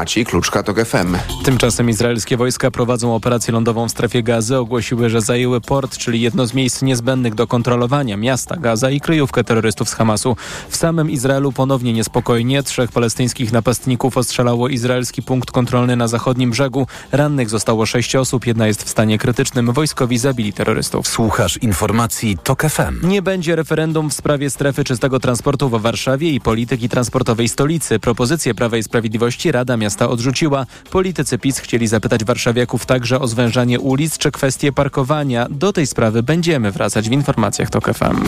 Maciej Kluczka, FM. Tymczasem izraelskie wojska prowadzą operację lądową w strefie gazy. Ogłosiły, że zajęły port, czyli jedno z miejsc niezbędnych do kontrolowania miasta Gaza i kryjówkę terrorystów z Hamasu. W samym Izraelu ponownie niespokojnie. Trzech palestyńskich napastników ostrzelało izraelski punkt kontrolny na zachodnim brzegu. Rannych zostało sześć osób, jedna jest w stanie krytycznym. Wojskowi zabili terrorystów. Słuchasz informacji TOK FM. Nie będzie referendum w sprawie strefy czystego transportu w Warszawie i polityki transportowej stolicy. Propozycję Prawa i Sprawiedliwości Rada Miasta odrzuciła. Politycy PiS chcieli zapytać warszawiaków także o zwężanie ulic czy kwestie parkowania. Do tej sprawy będziemy wracać w informacjach TOK FM.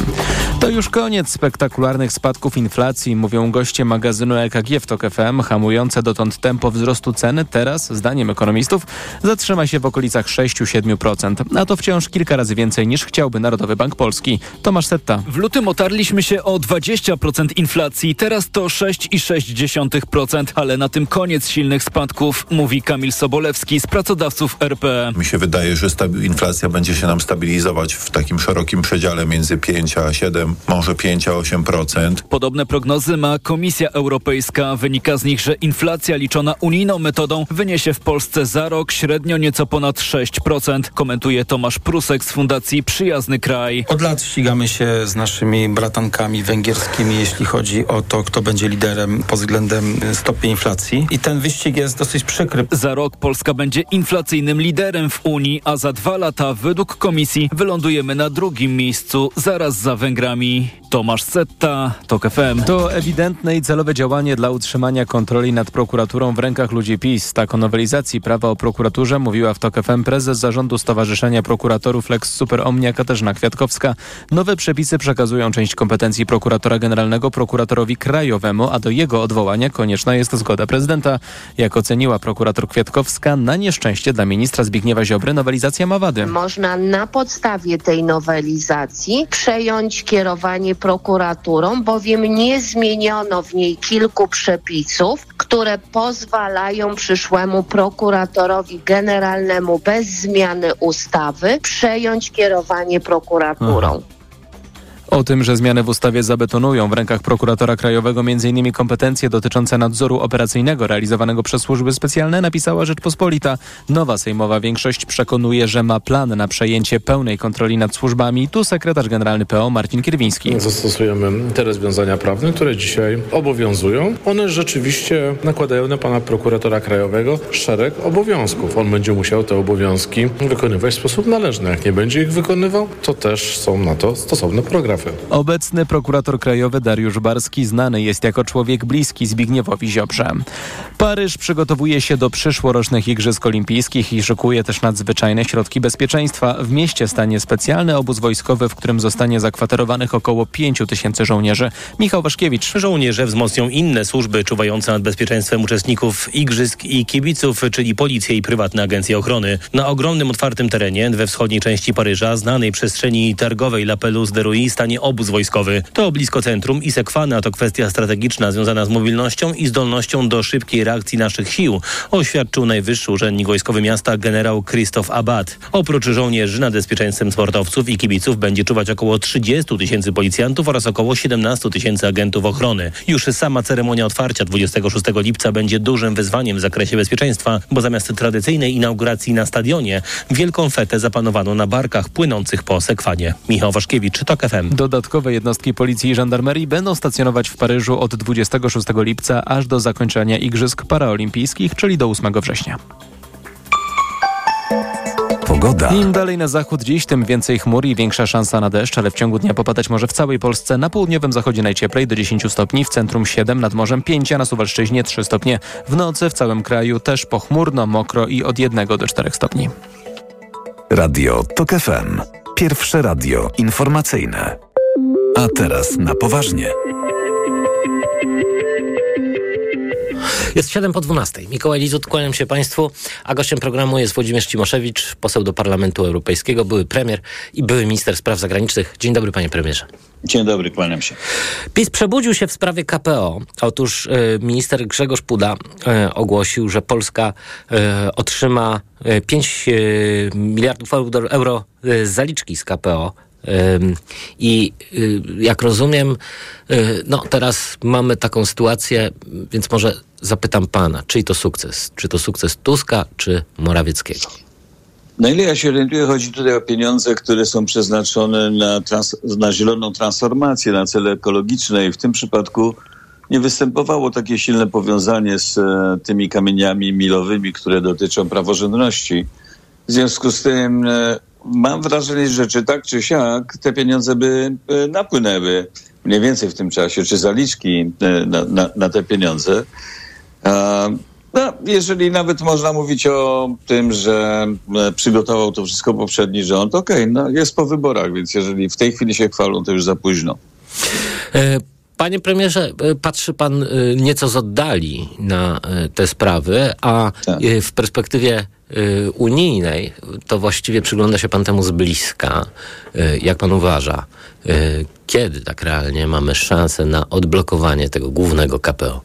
To już koniec spektakularnych spadków inflacji, mówią goście magazynu EKG w TOK FM. Hamujące dotąd tempo wzrostu ceny teraz, zdaniem ekonomistów, zatrzyma się w okolicach 6-7%. A to wciąż kilka razy więcej niż chciałby Narodowy Bank Polski. Tomasz Setta. W lutym otarliśmy się o 20% inflacji, teraz to 6,6%, ale na tym koniec silnych spadków, mówi Kamil Sobolewski z pracodawców RP. Mi się wydaje, że inflacja będzie się nam stabilizować w takim szerokim przedziale między 5 a 7, może 5 a 8%. Podobne prognozy ma Komisja Europejska. Wynika z nich, że inflacja liczona unijną metodą wyniesie w Polsce za rok średnio nieco ponad 6%, komentuje Tomasz Prusek z Fundacji Przyjazny Kraj. Od lat ścigamy się z naszymi bratankami węgierskimi, jeśli chodzi o to, kto będzie liderem pod względem stopnia inflacji. I ten wyścig jest dosyć przykry. Za rok Polska będzie inflacyjnym liderem w Unii, a za dwa lata według komisji wylądujemy na drugim miejscu, zaraz za Węgrami. Tomasz Setta, TOK FM. To ewidentne i celowe działanie dla utrzymania kontroli nad prokuraturą w rękach ludzi PiS. Tak o nowelizacji prawa o prokuraturze mówiła w TOK FM prezes zarządu Stowarzyszenia Prokuratorów Lex Super Omnia Katarzyna Kwiatkowska. Nowe przepisy przekazują część kompetencji prokuratora generalnego prokuratorowi krajowemu, a do jego odwołania konieczna jest zgoda prezydenta. Jak oceniła prokurator Kwiatkowska, na nieszczęście dla ministra Zbigniewa Ziobry nowelizacja ma wady. Można na podstawie tej nowelizacji przejąć kierowanie prokuraturą, bowiem nie zmieniono w niej kilku przepisów, które pozwalają przyszłemu prokuratorowi generalnemu bez zmiany ustawy przejąć kierowanie prokuraturą. Aha. O tym, że zmiany w ustawie zabetonują w rękach prokuratora krajowego m.in. kompetencje dotyczące nadzoru operacyjnego realizowanego przez służby specjalne, napisała Rzeczpospolita. Nowa sejmowa większość przekonuje, że ma plan na przejęcie pełnej kontroli nad służbami. Tu sekretarz generalny PO Marcin Kierwiński. Zastosujemy te rozwiązania prawne, które dzisiaj obowiązują. One rzeczywiście nakładają na pana prokuratora krajowego szereg obowiązków. On będzie musiał te obowiązki wykonywać w sposób należny. Jak nie będzie ich wykonywał, to też są na to stosowne programy. Obecny prokurator krajowy Dariusz Barski znany jest jako człowiek bliski Zbigniewowi Ziobrze. Paryż przygotowuje się do przyszłorocznych Igrzysk Olimpijskich i szykuje też nadzwyczajne środki bezpieczeństwa. W mieście stanie specjalny obóz wojskowy, w którym zostanie zakwaterowanych około 5 tysięcy żołnierzy. Michał Waszkiewicz. Żołnierze wzmocnią inne służby czuwające nad bezpieczeństwem uczestników Igrzysk i kibiców, czyli policję i prywatne agencje ochrony. Na ogromnym otwartym terenie we wschodniej części Paryża, znanej przestrzeni targowej La Pelouse de Rouy, stanie obóz wojskowy. To blisko centrum i Sekwana to kwestia strategiczna związana z mobilnością i zdolnością do szybkiej reakcji naszych sił, oświadczył najwyższy urzędnik wojskowy miasta generał Krzysztof Abad. Oprócz żołnierzy nad bezpieczeństwem sportowców i kibiców będzie czuwać około 30 tysięcy policjantów oraz około 17 tysięcy agentów ochrony. Już sama ceremonia otwarcia 26 lipca będzie dużym wyzwaniem w zakresie bezpieczeństwa, bo zamiast tradycyjnej inauguracji na stadionie, wielką fetę zapanowano na barkach płynących po Sekwanie. Michał Waszkiewicz, TOK FM. Dodatkowe jednostki policji i żandarmerii będą stacjonować w Paryżu od 26 lipca aż do zakończenia Igrzysk Paraolimpijskich, czyli do 8 września. Pogoda. Im dalej na zachód dziś, tym więcej chmur i większa szansa na deszcz, ale w ciągu dnia popadać może w całej Polsce. Na południowym zachodzie najcieplej do 10 stopni, w centrum 7, nad morzem 5, a na Suwalszczyźnie 3 stopnie. W nocy w całym kraju też pochmurno, mokro i od 1 do 4 stopni. Radio TOK FM. Pierwsze radio informacyjne. A teraz na poważnie. Jest 7 po 12. Mikołaj Lizut, kłaniam się Państwu, a gościem programu jest Włodzimierz Cimoszewicz, poseł do Parlamentu Europejskiego, były premier i były minister spraw zagranicznych. Dzień dobry, panie premierze. Dzień dobry, kłaniam się. PiS przebudził się w sprawie KPO. Otóż y, minister Grzegorz Puda y, ogłosił, że Polska y, otrzyma 5 miliardów euro zaliczki z KPO i y, jak rozumiem, y, no teraz mamy taką sytuację, więc może zapytam pana, czyj to sukces? Czy to sukces Tuska, czy Morawieckiego? Na ile ja się orientuję, chodzi tutaj o pieniądze, które są przeznaczone na, trans- na zieloną transformację, na cele ekologiczne i w tym przypadku nie występowało takie silne powiązanie z e, tymi kamieniami milowymi, które dotyczą praworządności. W związku z tym e, mam wrażenie, że czy tak, czy siak te pieniądze by e, napłynęły mniej więcej w tym czasie, czy zaliczki e, na, na, na te pieniądze. No, jeżeli nawet można mówić o tym, że e, przygotował to wszystko poprzedni rząd, okej, no jest po wyborach, więc jeżeli w tej chwili się chwalą, to już za późno. Panie premierze, patrzy pan nieco z oddali na te sprawy, a Tak. w perspektywie unijnej to właściwie przygląda się pan temu z bliska. E, Jak pan uważa, e, kiedy tak realnie mamy szansę na odblokowanie tego głównego KPO?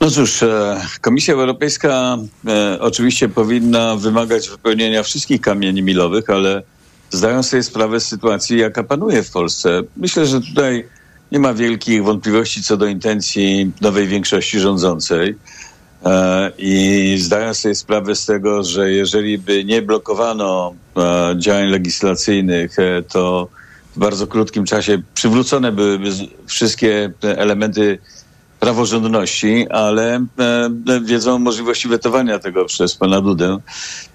No cóż, e, Komisja Europejska e, oczywiście powinna wymagać wypełnienia wszystkich kamieni milowych, ale zdają sobie sprawę z sytuacji, jaka panuje w Polsce. Myślę, że tutaj nie ma wielkich wątpliwości co do intencji nowej większości rządzącej. E, I zdają sobie sprawę z tego, że jeżeli by nie blokowano e, działań legislacyjnych, e, to w bardzo krótkim czasie przywrócone byłyby wszystkie elementy praworządności, ale e, wiedzą o możliwości wetowania tego przez pana Dudę.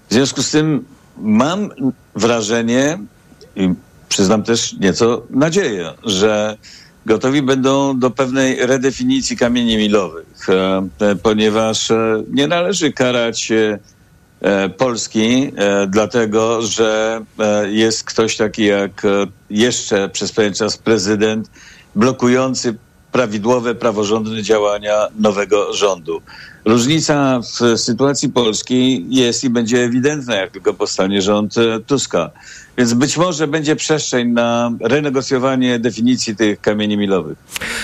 W związku z tym mam wrażenie, i przyznam też nieco nadzieję, że gotowi będą do pewnej redefinicji kamieni milowych, e, e, ponieważ e, nie należy karać Polski, dlatego że jest ktoś taki jak jeszcze przez pewien czas prezydent blokujący prawidłowe, praworządne działania nowego rządu. Różnica w sytuacji Polski jest i będzie ewidentna, jak tylko powstanie rząd e, Tuska. Więc być może będzie przestrzeń na renegocjowanie definicji tych kamieni milowych.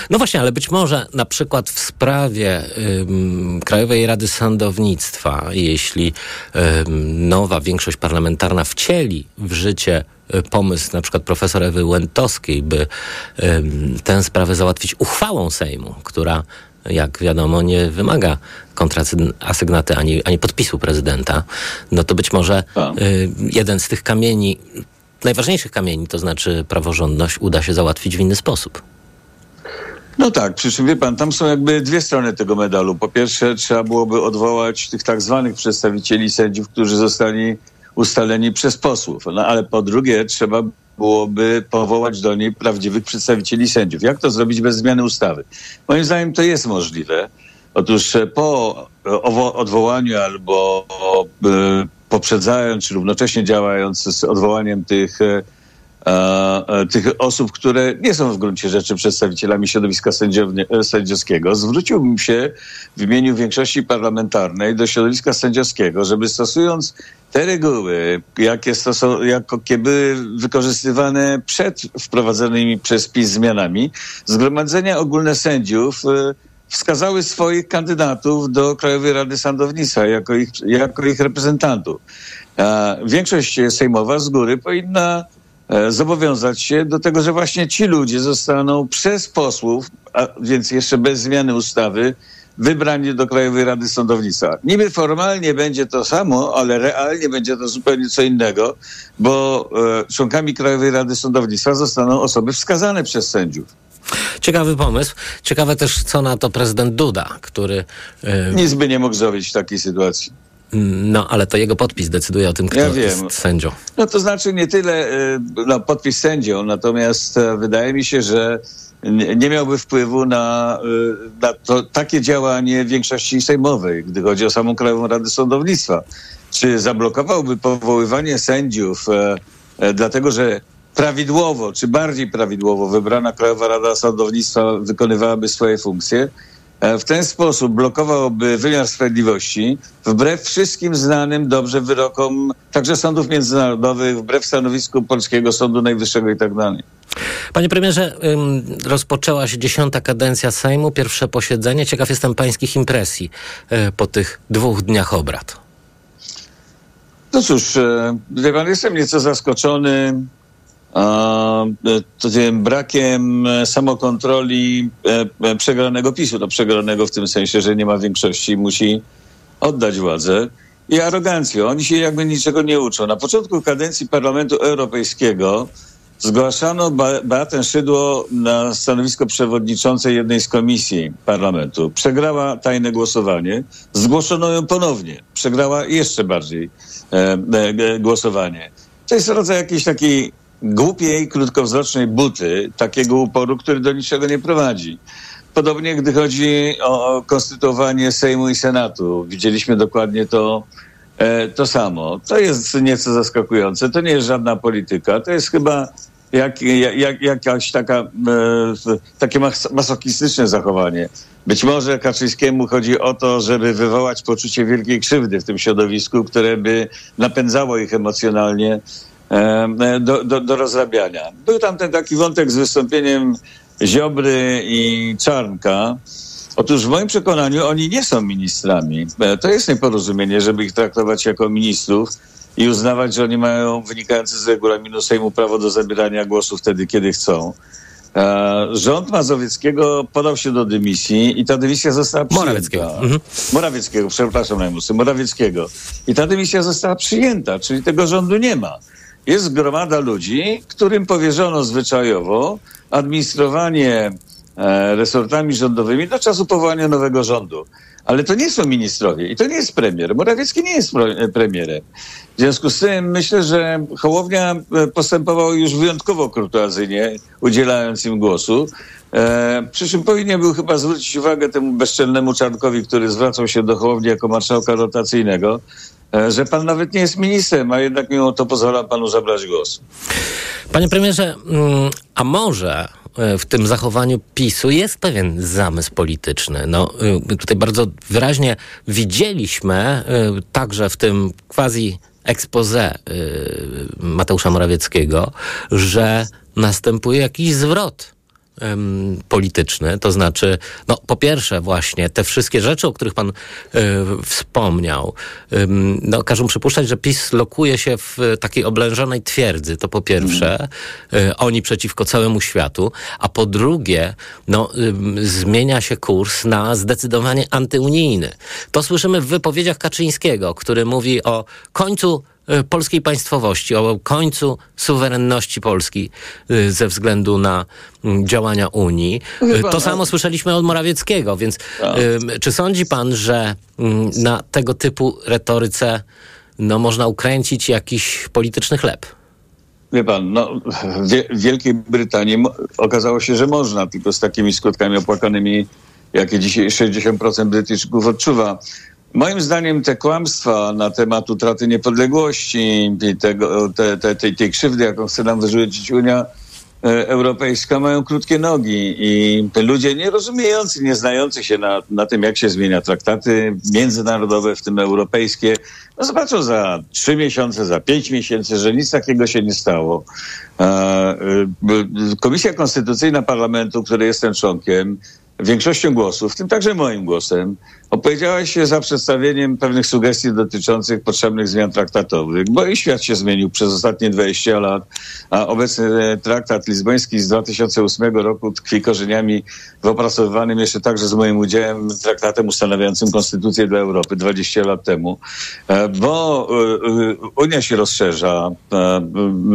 No właśnie, ale być może na przykład w sprawie ym, Krajowej Rady Sądownictwa, jeśli ym, nowa większość parlamentarna wcieli w życie y, pomysł na przykład profesor Ewy Łętowskiej, by ym, tę sprawę załatwić uchwałą Sejmu, która jak wiadomo, nie wymaga kontrasygnaty ani, ani podpisu prezydenta, no to być może y, jeden z tych kamieni, najważniejszych kamieni, to znaczy praworządność, uda się załatwić w inny sposób. No tak, przy czym wie pan, tam są jakby dwie strony tego medalu. Po pierwsze, trzeba byłoby odwołać tych tak zwanych przedstawicieli sędziów, którzy zostali ustaleni przez posłów. No ale po drugie, trzeba byłoby powołać do niej prawdziwych przedstawicieli sędziów. Jak to zrobić bez zmiany ustawy? Moim zdaniem to jest możliwe. Otóż e, po odwołaniu albo e, poprzedzając, czy równocześnie działając z odwołaniem tych e, tych osób, które nie są w gruncie rzeczy przedstawicielami środowiska e, sędziowskiego, zwróciłbym się w imieniu większości parlamentarnej do środowiska sędziowskiego, żeby stosując te reguły, jakie, stoso- jakie były wykorzystywane przed wprowadzonymi przez PiS zmianami, Zgromadzenia Ogólne Sędziów e, wskazały swoich kandydatów do Krajowej Rady Sądownictwa jako ich, jako ich reprezentantów. A większość sejmowa z góry powinna e, zobowiązać się do tego, że właśnie ci ludzie zostaną przez posłów, a więc jeszcze bez zmiany ustawy, wybrani do Krajowej Rady Sądownictwa. Niby formalnie będzie to samo, ale realnie będzie to zupełnie co innego, bo e, członkami Krajowej Rady Sądownictwa zostaną osoby wskazane przez sędziów. Ciekawy pomysł. Ciekawe też, co na to prezydent Duda, który. Yy, Nic by nie mógł zrobić w takiej sytuacji. No, ale to jego podpis decyduje o tym, kto Ja jest sędzią. No to znaczy nie tyle e, no, podpis sędzią, natomiast e, wydaje mi się, że nie miałby wpływu na, e, na to, takie działanie większości sejmowej, gdy chodzi o samą Krajową Radę Sądownictwa. Czy zablokowałby powoływanie sędziów, e, e, dlatego że prawidłowo, czy bardziej prawidłowo wybrana Krajowa Rada Sądownictwa wykonywałaby swoje funkcje, W ten sposób blokowałby wymiar sprawiedliwości wbrew wszystkim znanym dobrze wyrokom także sądów międzynarodowych, wbrew stanowisku Polskiego Sądu Najwyższego i tak dalej. Panie premierze, rozpoczęła się dziesiąta kadencja Sejmu, pierwsze posiedzenie. Ciekaw jestem pańskich impresji y, po tych dwóch dniach obrad. No cóż, e, wie pan, jestem nieco zaskoczony brakiem samokontroli przegranego PiSu, no przegranego w tym sensie, że nie ma większości musi oddać władzę i arogancją. Oni się jakby niczego nie uczą. Na początku kadencji Parlamentu Europejskiego zgłaszano Beatę Szydło na stanowisko przewodniczącej jednej z komisji parlamentu. Przegrała tajne głosowanie. Zgłoszono ją ponownie. Przegrała jeszcze bardziej e, e, głosowanie. To jest rodzaj jakiejś takiej głupiej, krótkowzrocznej buty, takiego uporu, który do niczego nie prowadzi. Podobnie gdy chodzi o konstytuowanie Sejmu i Senatu. Widzieliśmy dokładnie to, e, to samo. To jest nieco zaskakujące. To nie jest żadna polityka. To jest chyba jak, jak, jakaś taka, e, takie masochistyczne zachowanie. Być może Kaczyńskiemu chodzi o to, żeby wywołać poczucie wielkiej krzywdy w tym środowisku, które by napędzało ich emocjonalnie do, do, do rozrabiania. Był tam ten taki wątek z wystąpieniem Ziobry i Czarnka. Otóż w moim przekonaniu oni nie są ministrami. E, to jest nieporozumienie, żeby ich traktować jako ministrów i uznawać, że oni mają wynikające z regulaminu Sejmu prawo do zabierania głosu wtedy, kiedy chcą. E, rząd Mazowieckiego podał się do dymisji i ta dymisja została przyjęta. Morawieckiego. Mhm. Morawieckiego, przepraszam najmusy, Morawieckiego. I ta dymisja została przyjęta, czyli tego rządu nie ma. Jest gromada ludzi, którym powierzono zwyczajowo administrowanie e, resortami rządowymi do czasu powołania nowego rządu. Ale to nie są ministrowie i to nie jest premier. Morawiecki nie jest e, premierem. W związku z tym myślę, że Hołownia e, postępował już wyjątkowo kurtuazyjnie, udzielając im głosu. Przy czym powinien był chyba zwrócić uwagę temu bezczelnemu Czarnkowi, który zwracał się do Hołowni jako marszałka rotacyjnego, że pan nawet nie jest ministrem, a jednak mimo to pozwala panu zabrać głos. Panie premierze, mm, a może e, w tym zachowaniu PiSu jest pewien zamysł polityczny. No, e, tutaj bardzo wyraźnie widzieliśmy także w tym quasi expose Mateusza Morawieckiego, że następuje jakiś zwrot polityczny, to znaczy, no po pierwsze właśnie te wszystkie rzeczy, o których pan y, wspomniał, no każą przypuszczać, że PiS lokuje się w takiej oblężonej twierdzy, to po pierwsze, y, oni przeciwko całemu światu, a po drugie, no zmienia się kurs na zdecydowanie antyunijny. To słyszymy w wypowiedziach Kaczyńskiego, który mówi o końcu E, polskiej państwowości, o końcu suwerenności Polski e, ze względu na mm, działania Unii. E, to samo słyszeliśmy od Morawieckiego, więc czy sądzi pan, że mm, na tego typu retoryce no, można ukręcić jakiś polityczny chleb? Wie pan, no, w Wielkiej Brytanii okazało się, że można, tylko z takimi skutkami opłakanymi, jakie dzisiaj 60% Brytyjczyków odczuwa. Moim zdaniem te kłamstwa na temat utraty niepodległości i tego, te, te, tej, tej krzywdy, jaką chce nam wyrzucić Unia e, Europejska, mają krótkie nogi i ludzie nie rozumiejący, nie znający się na, na tym, jak się zmienia traktaty międzynarodowe, w tym europejskie, no zobaczą za trzy miesiące, za pięć miesięcy, że nic takiego się nie stało. E, e, Komisja Konstytucyjna Parlamentu, której jestem członkiem, większością głosów, w tym także moim głosem, opowiedziała się za przedstawieniem pewnych sugestii dotyczących potrzebnych zmian traktatowych, bo i świat się zmienił przez ostatnie 20 lat, a obecny traktat lizboński z 2008 roku tkwi korzeniami w opracowywanym jeszcze także z moim udziałem traktatem ustanawiającym konstytucję dla Europy 20 lat temu, e, bo e, e, Unia się rozszerza.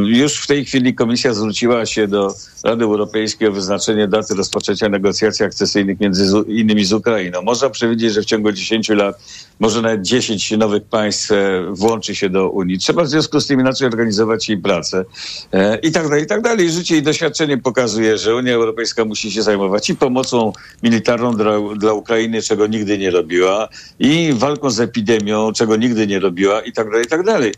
Już w tej chwili komisja zwróciła się do Rady Europejskiej o wyznaczenie daty rozpoczęcia negocjacji akcesyjnych między innymi z Ukrainą. Można przewidzieć, że w ciągu 10 lat może nawet 10 nowych państw e, włączy się do Unii. Trzeba w związku z tym inaczej organizować jej pracę e, i tak dalej, i tak dalej. Życie i doświadczenie pokazuje, że Unia Europejska musi się zajmować i pomocą militarną dla, dla Ukrainy, czego nigdy nie robiła, i walką z epidemią, czego nigdy nie robiła i tak dalej, i tak dalej.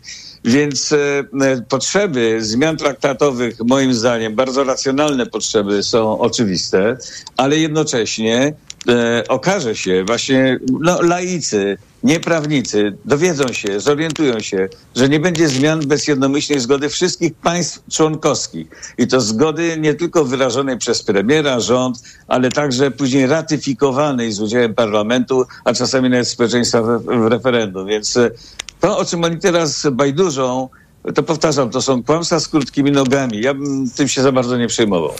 Więc e, potrzeby zmian traktatowych, moim zdaniem, bardzo racjonalne potrzeby są oczywiste, ale jednocześnie e, okaże się właśnie no, laicy, nieprawnicy dowiedzą się, zorientują się, że nie będzie zmian bez jednomyślnej zgody wszystkich państw członkowskich. I to zgody nie tylko wyrażonej przez premiera, rząd, ale także później ratyfikowanej z udziałem parlamentu, a czasami nawet społeczeństwa w, w referendum. Więc e, to, o czym oni teraz bajdurzą, to powtarzam, to są kłamstwa z krótkimi nogami. Ja bym tym się za bardzo nie przejmował.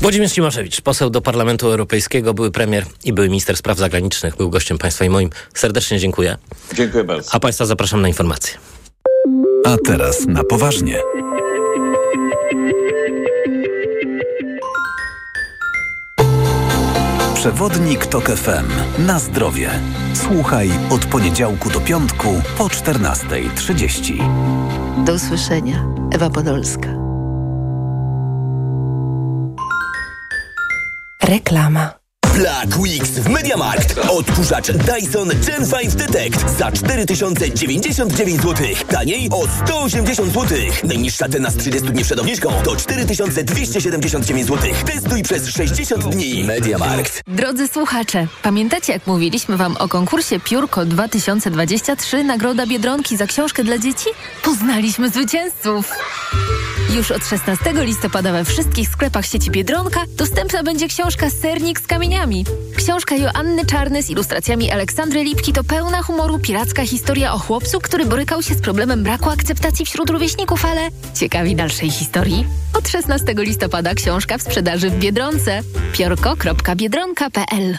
Włodzimierz Cimaszewicz, poseł do Parlamentu Europejskiego, były premier i były minister spraw zagranicznych, był gościem państwa i moim. Serdecznie dziękuję. Dziękuję bardzo. A państwa zapraszam na informacje. A teraz na poważnie. Przewodnik TOK FM. Na zdrowie. Słuchaj od poniedziałku do piątku po 14.30. Do usłyszenia. Ewa Podolska. Reklama. Black Weeks w Mediamarkt. Odkurzacz Dyson Gen 5 Detect za 4099 zł. Taniej o 180 zł. Najniższa cena z 30 dni przed obniżką to 4279 zł. Testuj przez 60 dni. Mediamarkt. Drodzy słuchacze, pamiętacie jak mówiliśmy wam o konkursie Piórko 2023 Nagroda Biedronki za książkę dla dzieci? Poznaliśmy zwycięzców. Już od 16 listopada we wszystkich sklepach sieci Biedronka dostępna będzie książka Sernik z kamieniami. Książka Joanny Czarny z ilustracjami Aleksandry Lipki to pełna humoru piracka historia o chłopcu, który borykał się z problemem braku akceptacji wśród rówieśników, ale ciekawi dalszej historii? Od 16 listopada książka w sprzedaży w Biedronce. piorko.biedronka.pl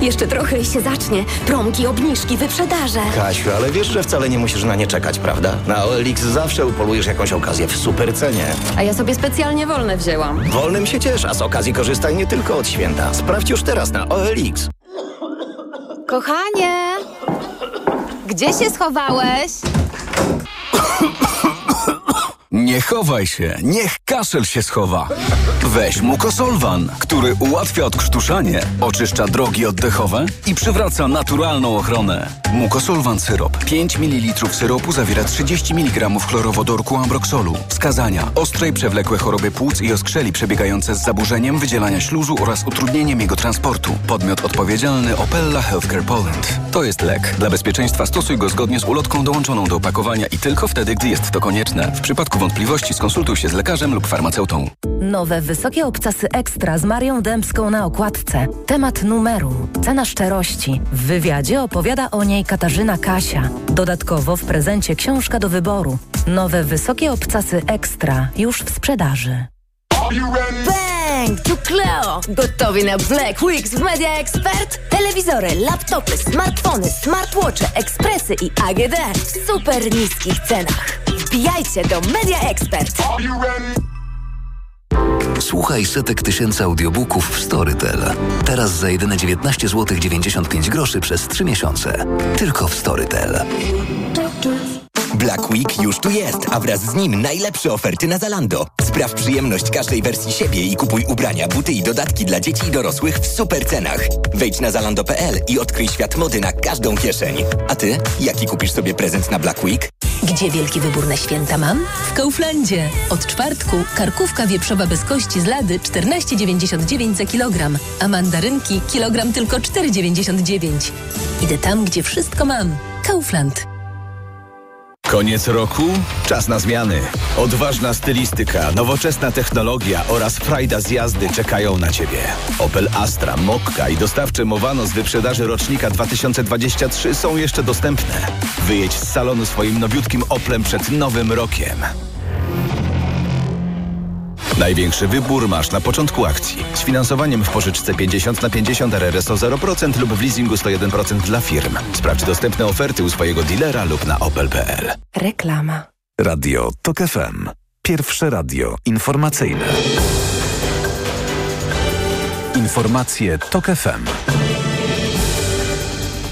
Jeszcze trochę i się zacznie. Promki, obniżki, wyprzedaże. Kasiu, ale wiesz, że wcale nie musisz na nie czekać, prawda? Na OLX zawsze upolujesz jakąś okazję w super cenie. A ja sobie specjalnie wolne wzięłam. Wolnym się ciesz, a z okazji korzystaj nie tylko od święta. Sprawdź już teraz na OLX. Kochanie! Gdzie się schowałeś? Nie chowaj się, niech kaszel się schowa. Weź Mukosolwan, który ułatwia odkrztuszanie, oczyszcza drogi oddechowe i przywraca naturalną ochronę. Mukosolwan syrop. 5 ml syropu zawiera 30 mg chlorowodorku ambroksolu. Wskazania. Ostre i przewlekłe choroby płuc i oskrzeli przebiegające z zaburzeniem wydzielania śluzu oraz utrudnieniem jego transportu. Podmiot odpowiedzialny Opella Healthcare Poland. To jest lek. Dla bezpieczeństwa stosuj go zgodnie z ulotką dołączoną do opakowania i tylko wtedy, gdy jest to konieczne. W przypadku wątpliwości skonsultuj się z lekarzem lub farmaceutą. Nowe wysokie obcasy ekstra z Marią Dębską na okładce. Temat numeru. Cena szczerości. W wywiadzie opowiada o niej Katarzyna Kasia. Dodatkowo w prezencie książka do wyboru. Nowe wysokie obcasy ekstra już w sprzedaży. Bang! Tu Cleo! Gotowi na Black Weeks w Media Expert? Telewizory, laptopy, smartfony, smartwatche, ekspresy i AGD w super niskich cenach. Wbijajcie do Media Expert! Słuchaj setek tysięcy audiobooków w Storytel. Teraz za jedyne 19 zł 95 groszy przez 3 miesiące. Tylko w Storytel. Black Week już tu jest, a wraz z nim najlepsze oferty na Zalando. Spraw przyjemność każdej wersji siebie i kupuj ubrania, buty i dodatki dla dzieci i dorosłych w super cenach. Wejdź na zalando.pl i odkryj świat mody na każdą kieszeń. A ty, jaki kupisz sobie prezent na Black Week? Gdzie wielki wybór na święta mam? W Kauflandzie. Od czwartku karkówka wieprzowa bez kości z lady 14,99 za kilogram, a mandarynki kilogram tylko 4,99. Idę tam, gdzie wszystko mam. Kaufland. Koniec roku? Czas na zmiany. Odważna stylistyka, nowoczesna technologia oraz frajda z jazdy czekają na Ciebie. Opel Astra, Mokka i dostawcze Mowano z wyprzedaży rocznika 2023 są jeszcze dostępne. Wyjedź z salonu swoim nowiutkim Oplem przed nowym rokiem. Największy wybór masz na początku akcji. Z finansowaniem w pożyczce 50 na 50 RRSO 0% lub w leasingu 101% dla firm. Sprawdź dostępne oferty u swojego dealera lub na opel.pl. Reklama. Radio TOK FM. Pierwsze radio informacyjne. Informacje TOK FM.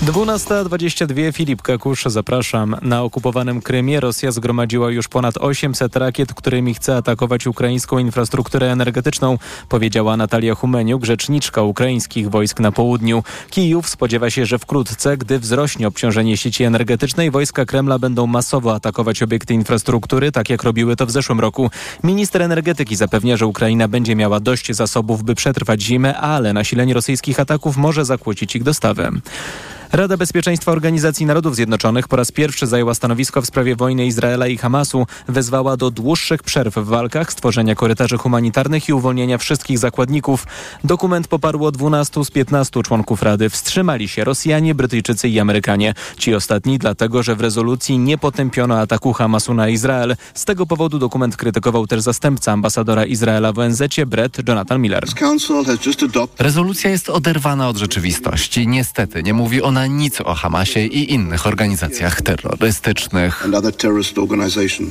12.22 Filip Kakusz, zapraszam. Na okupowanym Krymie Rosja zgromadziła już ponad 800 rakiet, którymi chce atakować ukraińską infrastrukturę energetyczną, powiedziała Natalia Humeniuk, rzeczniczka ukraińskich wojsk na południu. Kijów spodziewa się, że wkrótce, gdy wzrośnie obciążenie sieci energetycznej, wojska Kremla będą masowo atakować obiekty infrastruktury, tak jak robiły to w zeszłym roku. Minister energetyki zapewnia, że Ukraina będzie miała dość zasobów, by przetrwać zimę, ale nasilenie rosyjskich ataków może zakłócić ich dostawę. Rada Bezpieczeństwa Organizacji Narodów Zjednoczonych po raz pierwszy zajęła stanowisko w sprawie wojny Izraela i Hamasu. Wezwała do dłuższych przerw w walkach, stworzenia korytarzy humanitarnych i uwolnienia wszystkich zakładników. Dokument poparło 12 z 15 członków Rady. Wstrzymali się Rosjanie, Brytyjczycy i Amerykanie. Ci ostatni dlatego, że w rezolucji nie potępiono ataku Hamasu na Izrael. Z tego powodu dokument krytykował też zastępca ambasadora Izraela w ONZ, Brett Jonathan Miller. Rezolucja jest oderwana od rzeczywistości. Niestety nie mówi ona nic o Hamasie i innych organizacjach terrorystycznych.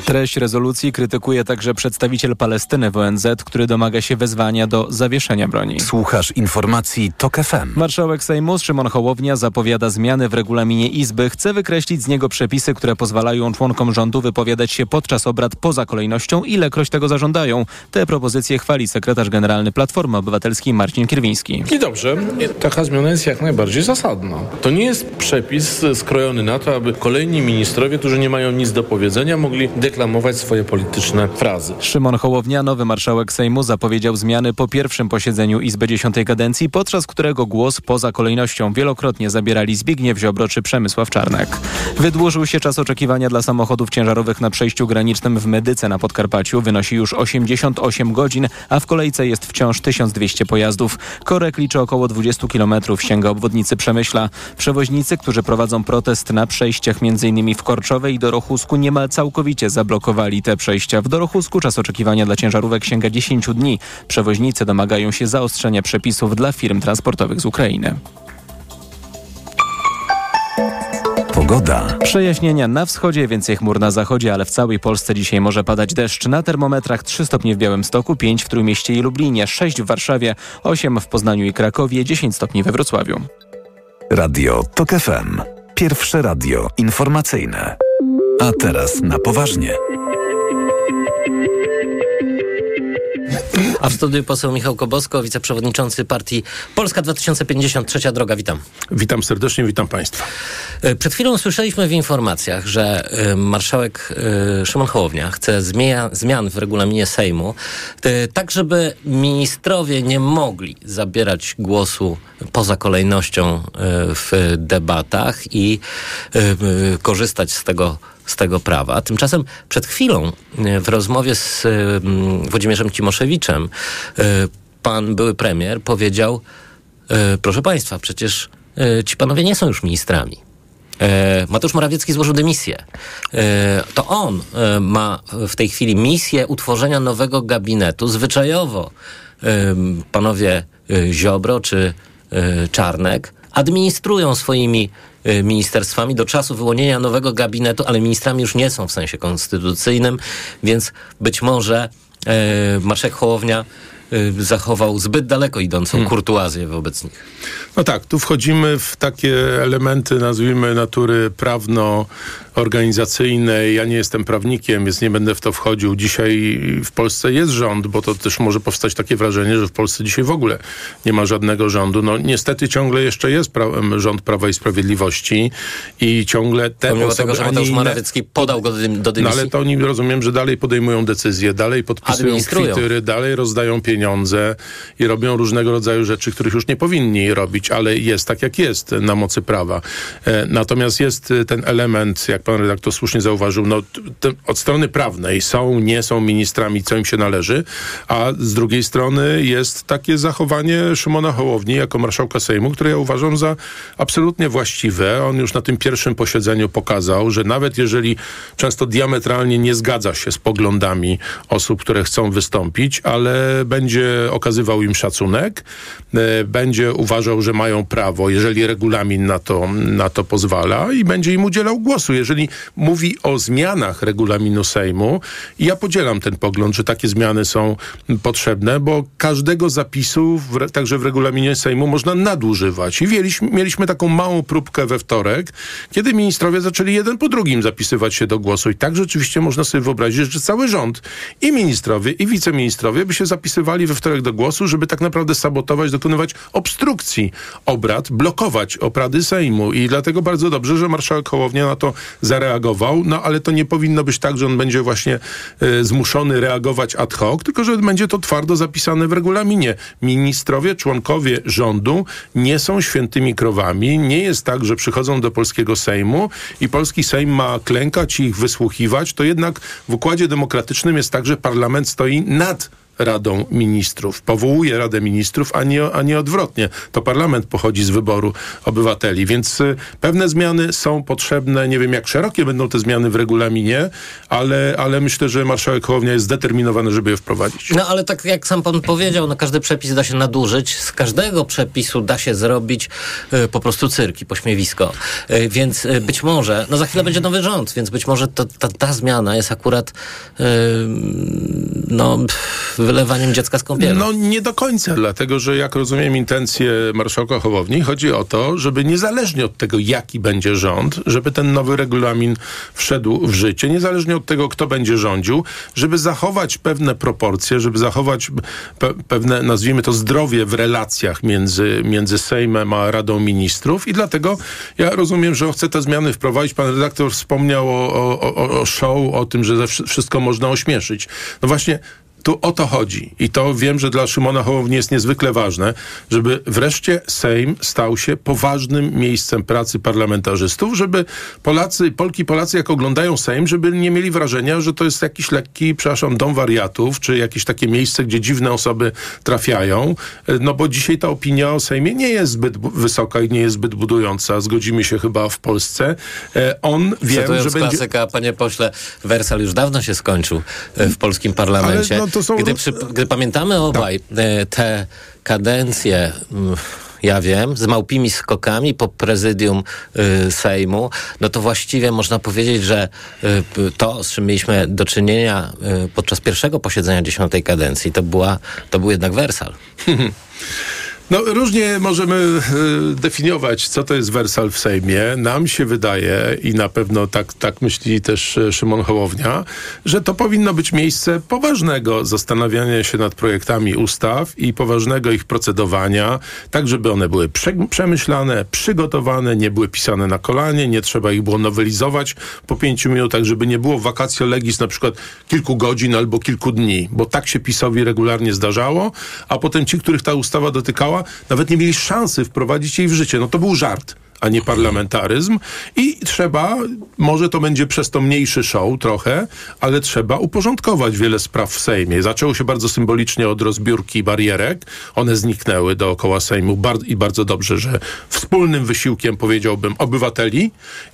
Treść rezolucji krytykuje także przedstawiciel Palestyny w ONZ, który domaga się wezwania do zawieszenia broni. Słuchasz informacji TOK FM. Marszałek Sejmu Szymon Hołownia zapowiada zmiany w regulaminie Izby. Chce wykreślić z niego przepisy, które pozwalają członkom rządu wypowiadać się podczas obrad poza kolejnością, ilekroć tego zażądają. Te propozycje chwali sekretarz generalny Platformy Obywatelskiej Marcin Kierwiński. I dobrze, taka zmiana jest jak najbardziej zasadna. To nie jest przepis skrojony na to, aby kolejni ministrowie, którzy nie mają nic do powiedzenia, mogli deklamować swoje polityczne frazy. Szymon Hołownia, nowy marszałek Sejmu, zapowiedział zmiany po pierwszym posiedzeniu Izby dziesiątej kadencji, podczas którego głos poza kolejnością wielokrotnie zabierali Zbigniew Ziobro czy Przemysław Czarnek. Wydłużył się czas oczekiwania dla samochodów ciężarowych na przejściu granicznym w Medyce na Podkarpaciu. Wynosi już 88 godzin, a w kolejce jest wciąż 1200 pojazdów. Korek liczy około 20 km, sięga obwodnicy Przemyśla. Przewoźnicy, którzy prowadzą protest na przejściach m.in. w Korczowej i Dorochusku niemal całkowicie zablokowali te przejścia. W Dorochusku czas oczekiwania dla ciężarówek sięga 10 dni. Przewoźnicy domagają się zaostrzenia przepisów dla firm transportowych z Ukrainy. Pogoda. Przejaśnienia na wschodzie, więcej chmur na zachodzie, ale w całej Polsce dzisiaj może padać deszcz. Na termometrach 3 stopnie w Białymstoku, 5 w Trójmieście i Lublinie, 6 w Warszawie, 8 w Poznaniu i Krakowie, 10 stopni we Wrocławiu. Radio TOK FM. Pierwsze radio informacyjne. A teraz na poważnie. A w studiu poseł Michał Kobosko, wiceprzewodniczący partii Polska 2050. Trzecia droga, witam. Witam serdecznie, witam Państwa. E, przed chwilą słyszeliśmy w informacjach, że e, marszałek e, Szymon Hołownia chce zmian w regulaminie Sejmu, tak żeby ministrowie nie mogli zabierać głosu poza kolejnością w debatach i korzystać z tego z tego prawa. Tymczasem przed chwilą e, w rozmowie z e, Włodzimierzem Cimoszewiczem e, pan były premier powiedział, proszę państwa, przecież ci panowie nie są już ministrami. Mateusz Morawiecki złożył dymisję. To on ma w tej chwili misję utworzenia nowego gabinetu. Zwyczajowo panowie Ziobro czy Czarnek administrują swoimi ministerstwami do czasu wyłonienia nowego gabinetu, ale ministrami już nie są w sensie konstytucyjnym, więc być może e, marszałek Hołownia y, zachował zbyt daleko idącą hmm. kurtuazję wobec nich. No tak, tu wchodzimy w takie elementy, nazwijmy natury prawno organizacyjnej. Ja nie jestem prawnikiem, więc nie będę w to wchodził. Dzisiaj w Polsce jest rząd, bo to też może powstać takie wrażenie, że w Polsce dzisiaj w ogóle nie ma żadnego rządu. No niestety ciągle jeszcze jest pra rząd Prawa i Sprawiedliwości i ciągle te Pomimo osoby... tego, że Mateusz Morawiecki podał go do, dymisji. No ale to oni rozumiem, że dalej podejmują decyzje, dalej podpisują kwitury, dalej rozdają pieniądze i robią różnego rodzaju rzeczy, których już nie powinni robić, ale jest tak, jak jest na mocy prawa. E, natomiast jest ten element, jak pan redaktor słusznie zauważył, no, od strony prawnej są, nie są ministrami, co im się należy, a z drugiej strony jest takie zachowanie Szymona Hołowni jako marszałka Sejmu, które ja uważam za absolutnie właściwe. On już na tym pierwszym posiedzeniu pokazał, że nawet jeżeli często diametralnie nie zgadza się z poglądami osób, które chcą wystąpić, ale będzie będzie okazywał im szacunek, będzie uważał, że mają prawo, jeżeli regulamin na to, na to pozwala i będzie im udzielał głosu. Jeżeli mówi o zmianach regulaminu Sejmu, ja podzielam ten pogląd, że takie zmiany są potrzebne, bo każdego zapisu, w, także w regulaminie Sejmu, można nadużywać. I mieliśmy, mieliśmy taką małą próbkę we wtorek, kiedy ministrowie zaczęli jeden po drugim zapisywać się do głosu. I tak rzeczywiście można sobie wyobrazić, że cały rząd i ministrowie, i wiceministrowie by się zapisywali we wtorek do głosu, żeby tak naprawdę sabotować, dokonywać obstrukcji obrad, blokować obrady Sejmu. I dlatego bardzo dobrze, że marszałek Hołownia na to zareagował, no ale to nie powinno być tak, że on będzie właśnie y, zmuszony reagować ad hoc, tylko że będzie to twardo zapisane w regulaminie. Ministrowie, członkowie rządu nie są świętymi krowami. Nie jest tak, że przychodzą do polskiego Sejmu i polski Sejm ma klękać i ich wysłuchiwać. To jednak w układzie demokratycznym jest tak, że parlament stoi nad Radą Ministrów. Powołuje Radę Ministrów, a nie, a nie odwrotnie. To parlament pochodzi z wyboru obywateli, więc y, pewne zmiany są potrzebne. Nie wiem, jak szerokie będą te zmiany w regulaminie, ale, ale myślę, że marszałek Hołownia jest zdeterminowany, żeby je wprowadzić. No ale tak jak sam pan powiedział, no każdy przepis da się nadużyć. Z każdego przepisu da się zrobić y, po prostu cyrki, pośmiewisko. Y, więc y, być może, no za chwilę będzie nowy rząd, więc być może to, ta, ta zmiana jest akurat y, no pff, wylewaniem dziecka z kąpieli. No nie do końca, dlatego że jak rozumiem intencje marszałka Hołowni, chodzi o to, żeby niezależnie od tego, jaki będzie rząd, żeby ten nowy regulamin wszedł w życie, niezależnie od tego, kto będzie rządził, żeby zachować pewne proporcje, żeby zachować pe pewne, nazwijmy to, zdrowie w relacjach między, między Sejmem a Radą Ministrów i dlatego ja rozumiem, że chce te zmiany wprowadzić. Pan redaktor wspomniał o, o, o, o show, o tym, że wszystko można ośmieszyć. No właśnie tu o to chodzi. I to wiem, że dla Szymona Hołowni jest niezwykle ważne, żeby wreszcie Sejm stał się poważnym miejscem pracy parlamentarzystów, żeby Polacy, Polki Polacy, jak oglądają Sejm, żeby nie mieli wrażenia, że to jest jakiś lekki, przepraszam, dom wariatów, czy jakieś takie miejsce, gdzie dziwne osoby trafiają. No bo dzisiaj ta opinia o Sejmie nie jest zbyt wysoka i nie jest zbyt budująca. Zgodzimy się chyba w Polsce. E, on wie, że będzie... klasyka, panie pośle, Wersal już dawno się skończył e, w polskim parlamencie. No, są... Gdy, przy, gdy pamiętamy obaj tak. te kadencje mm, ja wiem, z małpimi skokami po prezydium y, Sejmu, no to właściwie można powiedzieć, że y, to, z czym mieliśmy do czynienia y, podczas pierwszego posiedzenia dziesiątej kadencji, to, była, to był jednak Wersal. No różnie możemy y, definiować, co to jest wersal w Sejmie. Nam się wydaje i na pewno tak, tak myśli też e, Szymon Hołownia, że to powinno być miejsce poważnego zastanawiania się nad projektami ustaw i poważnego ich procedowania, tak żeby one były prze przemyślane, przygotowane, nie były pisane na kolanie, nie trzeba ich było nowelizować po pięciu minutach, żeby nie było vacatio legis na przykład kilku godzin albo kilku dni, bo tak się PiSowi regularnie zdarzało, a potem ci, których ta ustawa dotykała, nawet nie mieli szansy wprowadzić jej w życie. No to był żart a nie parlamentaryzm. I trzeba, może to będzie przez to mniejszy show trochę, ale trzeba uporządkować wiele spraw w Sejmie. Zaczęło się bardzo symbolicznie od rozbiórki barierek. One zniknęły dookoła Sejmu i bardzo dobrze, że wspólnym wysiłkiem, powiedziałbym, obywateli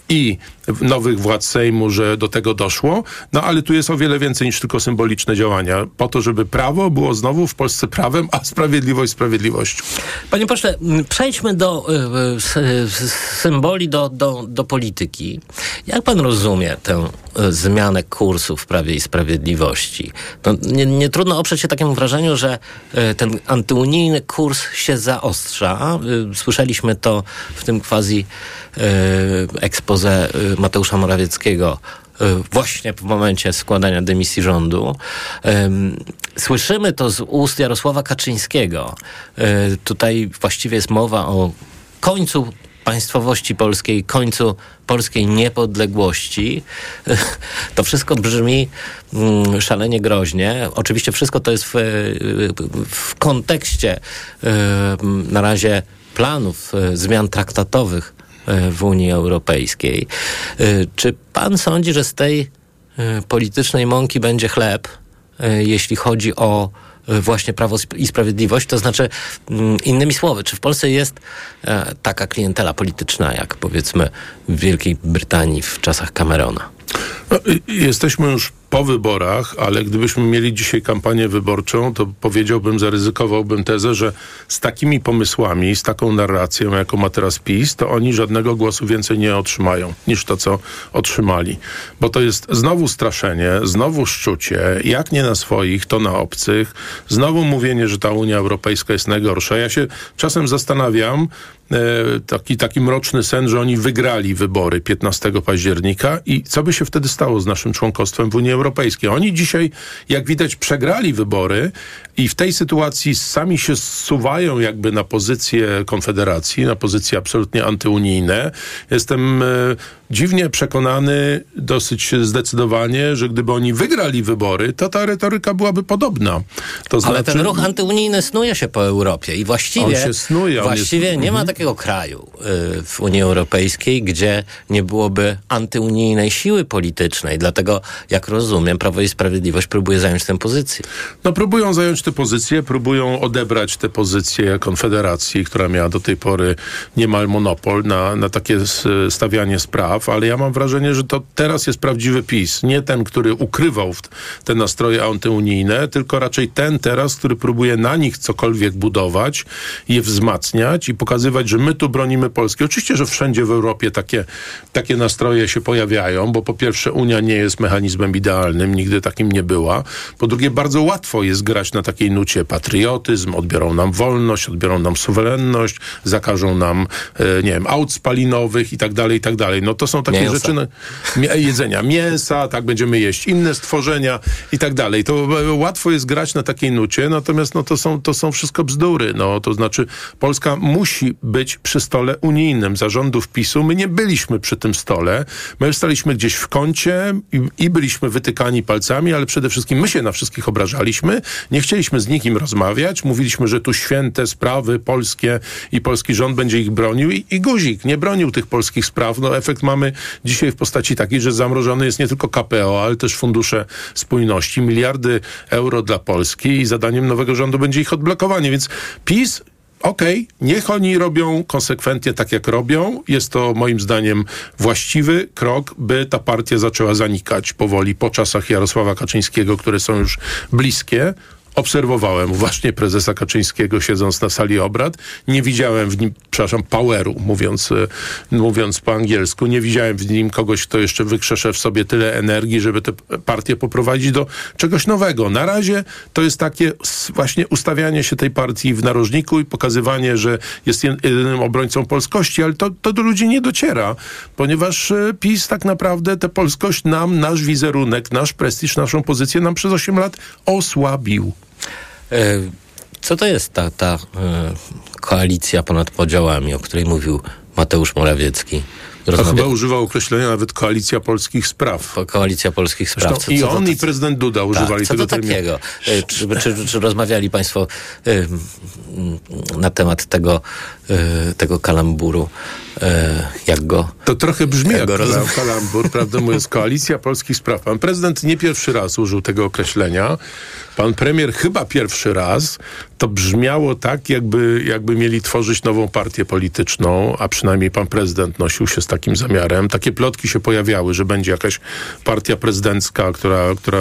i nowych władz Sejmu, że do tego doszło. No ale tu jest o wiele więcej niż tylko symboliczne działania. Po to, żeby prawo było znowu w Polsce prawem, a sprawiedliwość sprawiedliwością. Panie pośle, przejdźmy do y, y, symboli do, do, do polityki. Jak pan rozumie tę e, zmianę kursu w Prawie i Sprawiedliwości? No, nie, nie trudno oprzeć się takiemu wrażeniu, że e, ten antyunijny kurs się zaostrza. E, słyszeliśmy to w tym quasi expose Mateusza Morawieckiego właśnie w momencie składania dymisji rządu. Słyszymy to z ust Jarosława Kaczyńskiego. Tutaj właściwie jest mowa o końcu państwowości polskiej, końcu polskiej niepodległości. To wszystko brzmi mm, szalenie groźnie. Oczywiście wszystko to jest w, w kontekście na razie planów e, zmian traktatowych e, w Unii Europejskiej. E, czy pan sądzi, że z tej politycznej mąki będzie chleb, jeśli chodzi o właśnie Prawo i Sprawiedliwość. To znaczy, mm, innymi słowy, czy w Polsce jest e, taka klientela polityczna, jak powiedzmy w Wielkiej Brytanii w czasach Camerona? No, jesteśmy już po wyborach, ale gdybyśmy mieli dzisiaj kampanię wyborczą, to powiedziałbym, zaryzykowałbym tezę, że z takimi pomysłami, z taką narracją, jaką ma teraz PiS, to oni żadnego głosu więcej nie otrzymają niż to, co otrzymali. Bo to jest znowu straszenie, znowu szczucie, jak nie na swoich, to na obcych. Znowu mówienie, że ta Unia Europejska jest najgorsza. Ja się czasem zastanawiam, taki, taki mroczny sen, że oni wygrali wybory 15 października i co by się wtedy stało z naszym członkostwem w Unii Europejskiej? Oni dzisiaj, jak widać, przegrali wybory i w tej sytuacji sami się zsuwają jakby na pozycję Konfederacji, na pozycje absolutnie antyunijne. Jestem e, dziwnie przekonany, dosyć zdecydowanie, że gdyby oni wygrali wybory, to ta retoryka byłaby podobna. To Ale ten znaczy- ruch antyunijny snuje się po Europie i właściwie, on się snuje, właściwie jest... nie ma mhm. Takiego kraju y, w Unii Europejskiej, gdzie nie byłoby antyunijnej siły politycznej. Dlatego, jak rozumiem, Prawo i Sprawiedliwość próbuje zająć tę pozycję. No próbują zająć tę pozycję, próbują odebrać tę pozycję Konfederacji, która miała do tej pory niemal monopol na, na takie stawianie spraw, ale ja mam wrażenie, że to teraz jest prawdziwy PiS. Nie ten, który ukrywał te nastroje antyunijne, tylko raczej ten teraz, który próbuje na nich cokolwiek budować, je wzmacniać i pokazywać, że my tu bronimy Polski. Oczywiście, że wszędzie w Europie takie, takie nastroje się pojawiają, bo po pierwsze Unia nie jest mechanizmem idealnym, nigdy takim nie była. Po drugie, bardzo łatwo jest grać na takiej nucie patriotyzm, odbiorą nam wolność, odbiorą nam suwerenność, zakażą nam, e, nie wiem, aut spalinowych i tak dalej, i tak dalej. No to są takie mięsa. rzeczy, no, jedzenia mięsa, tak będziemy jeść inne stworzenia i tak dalej. To łatwo jest grać na takiej nucie, natomiast no, to, są, to są wszystko bzdury. No, to znaczy Polska musi być przy stole unijnym zarządów PiSu. My nie byliśmy przy tym stole. My staliśmy gdzieś w kącie i, i byliśmy wytykani palcami, ale przede wszystkim my się na wszystkich obrażaliśmy. Nie chcieliśmy z nikim rozmawiać. Mówiliśmy, że tu święte sprawy polskie i polski rząd będzie ich bronił i, i guzik nie bronił tych polskich spraw. No efekt mamy dzisiaj w postaci takiej, że zamrożony jest nie tylko KPO, ale też fundusze spójności. Miliardy euro dla Polski i zadaniem nowego rządu będzie ich odblokowanie. Więc PiS okej, okay, niech oni robią konsekwentnie tak, jak robią. Jest to moim zdaniem właściwy krok, by ta partia zaczęła zanikać powoli po czasach Jarosława Kaczyńskiego, które są już bliskie obserwowałem właśnie prezesa Kaczyńskiego siedząc na sali obrad. Nie widziałem w nim, przepraszam, poweru, mówiąc, e, mówiąc po angielsku. Nie widziałem w nim kogoś, kto jeszcze wykrzesze w sobie tyle energii, żeby tę partię poprowadzić do czegoś nowego. Na razie to jest takie właśnie ustawianie się tej partii w narożniku i pokazywanie, że jest jedynym obrońcą polskości, ale to, to do ludzi nie dociera, ponieważ e, PiS tak naprawdę tę polskość nam, nasz wizerunek, nasz prestiż, naszą pozycję nam przez 8 lat osłabił. E, co to jest ta, ta e, koalicja ponad podziałami, o której mówił Mateusz Morawiecki? A chyba używał określenia nawet Koalicja Polskich Spraw. Koalicja Polskich Spraw. Zresztą I on to, i prezydent Duda tak, używali co tego to takiego? E, czy, czy, czy, rozmawiali państwo y, na temat tego, y, tego kalamburu? Y, jak go To trochę brzmi jak, kalambur, prawdę mówiąc. Koalicja Polskich Spraw. Pan prezydent nie pierwszy raz użył tego określenia. Pan premier chyba pierwszy raz. To brzmiało tak, jakby, jakby mieli tworzyć nową partię polityczną, a przynajmniej pan prezydent nosił się z takim zamiarem. Takie plotki się pojawiały, że będzie jakaś partia prezydencka, która, która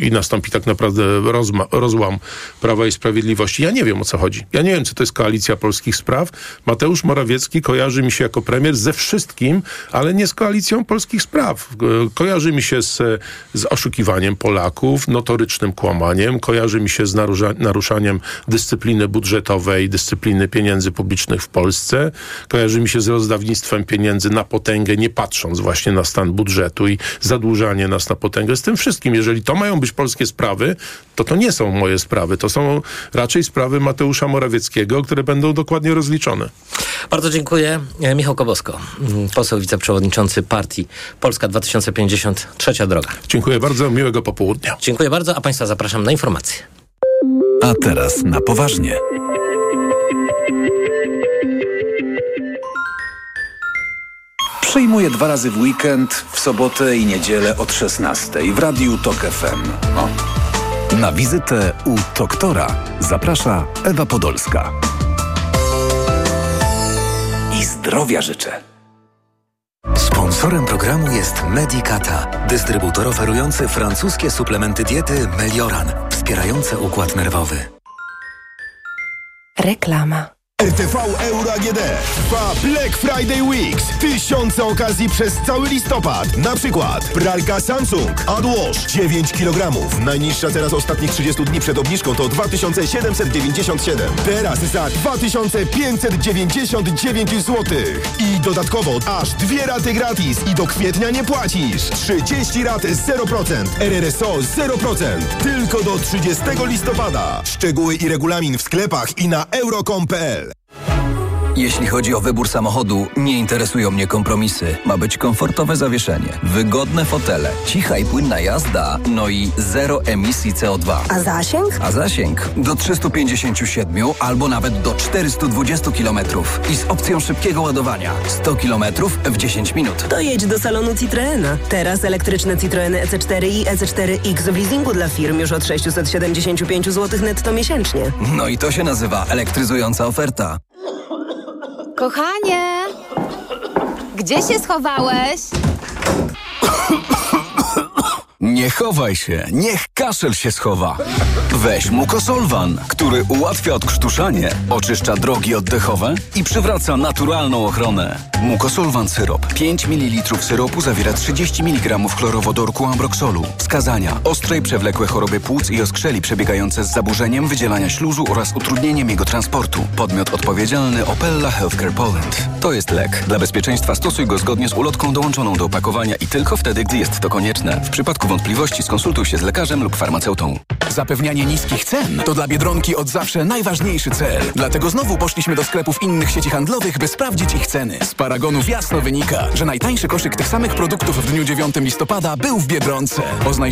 i nastąpi tak naprawdę rozma, rozłam Prawa i Sprawiedliwości. Ja nie wiem o co chodzi. Ja nie wiem, co to jest koalicja polskich spraw. Mateusz Morawiecki kojarzy mi się jako premier ze wszystkim, ale nie z koalicją polskich spraw. Kojarzy mi się z, z oszukiwaniem Polaków, notorycznym kłamaniem, kojarzy mi się z narusza, naruszaniem dyscypliny budżetowej, dyscypliny pieniędzy publicznych w Polsce. Kojarzy mi się z rozdawnictwem pieniędzy na potęgę, nie patrząc właśnie na stan budżetu i zadłużanie nas na potęgę. Z tym wszystkim, jeżeli to mają być polskie sprawy, to to nie są moje sprawy. To są raczej sprawy Mateusza Morawieckiego, które będą dokładnie rozliczone. Bardzo dziękuję. Michał Kobosko, mm, poseł wiceprzewodniczący partii Polska 2050, trzecia droga. Dziękuję bardzo, miłego popołudnia. Dziękuję bardzo, a Państwa zapraszam na informacje. A teraz na poważnie. Przyjmuję dwa razy w weekend, w sobotę i niedzielę od 16 w Radiu TOK FM. O. Na wizytę u doktora zaprasza Ewa Podolska. Zdrowia życzę. Sponsorem programu jest Medicata, dystrybutor oferujący francuskie suplementy diety Melioran, wspierające układ nerwowy. Reklama. RTV Euro AGD trwa Black Friday Weeks. Tysiące okazji przez cały listopad. Na przykład pralka Samsung AdWash 9 kg. Najniższa teraz ostatnich 30 dni przed obniżką to 2797. Teraz za 2599 zł. I dodatkowo aż dwie raty gratis i do kwietnia nie płacisz. 30 rat 0%. RRSO 0%. Tylko do 30 listopada. Szczegóły i regulamin w sklepach i na euro.com.pl jeśli chodzi o wybór samochodu, nie interesują mnie kompromisy. Ma być komfortowe zawieszenie, wygodne fotele, cicha i płynna jazda, no i zero emisji CO2. A zasięg? A zasięg do 357 albo nawet do 420 km i z opcją szybkiego ładowania 100 km w 10 minut. To jedź do salonu Citroena. Teraz elektryczne Citroeny EC4 i EC4X w leasingu dla firm już od 675 zł netto miesięcznie. No i to się nazywa elektryzująca oferta. Kochanie, gdzie się schowałeś? Nie chowaj się, niech kaszel się schowa. Weź Mukosolwan, który ułatwia odkrztuszanie, oczyszcza drogi oddechowe i przywraca naturalną ochronę. Mukosolwan syrop. 5 ml syropu zawiera 30 mg chlorowodorku ambroksolu. Wskazania. Ostre i przewlekłe choroby płuc i oskrzeli przebiegające z zaburzeniem wydzielania śluzu oraz utrudnieniem jego transportu. Podmiot odpowiedzialny Opella Healthcare Poland. To jest lek. Dla bezpieczeństwa stosuj go zgodnie z ulotką dołączoną do opakowania i tylko wtedy, gdy jest to konieczne. W przypadku wątpliwości skonsultuj się z lekarzem lub farmaceutą. Zapewnianie niskich cen to dla Biedronki od zawsze najważniejszy cel. Dlatego znowu poszliśmy do sklepów innych sieci handlowych, by sprawdzić ich ceny. Z paragonów jasno wynika, że najtańszy koszyk tych samych produktów w dniu 9 listopada był w Biedronce. Poznaj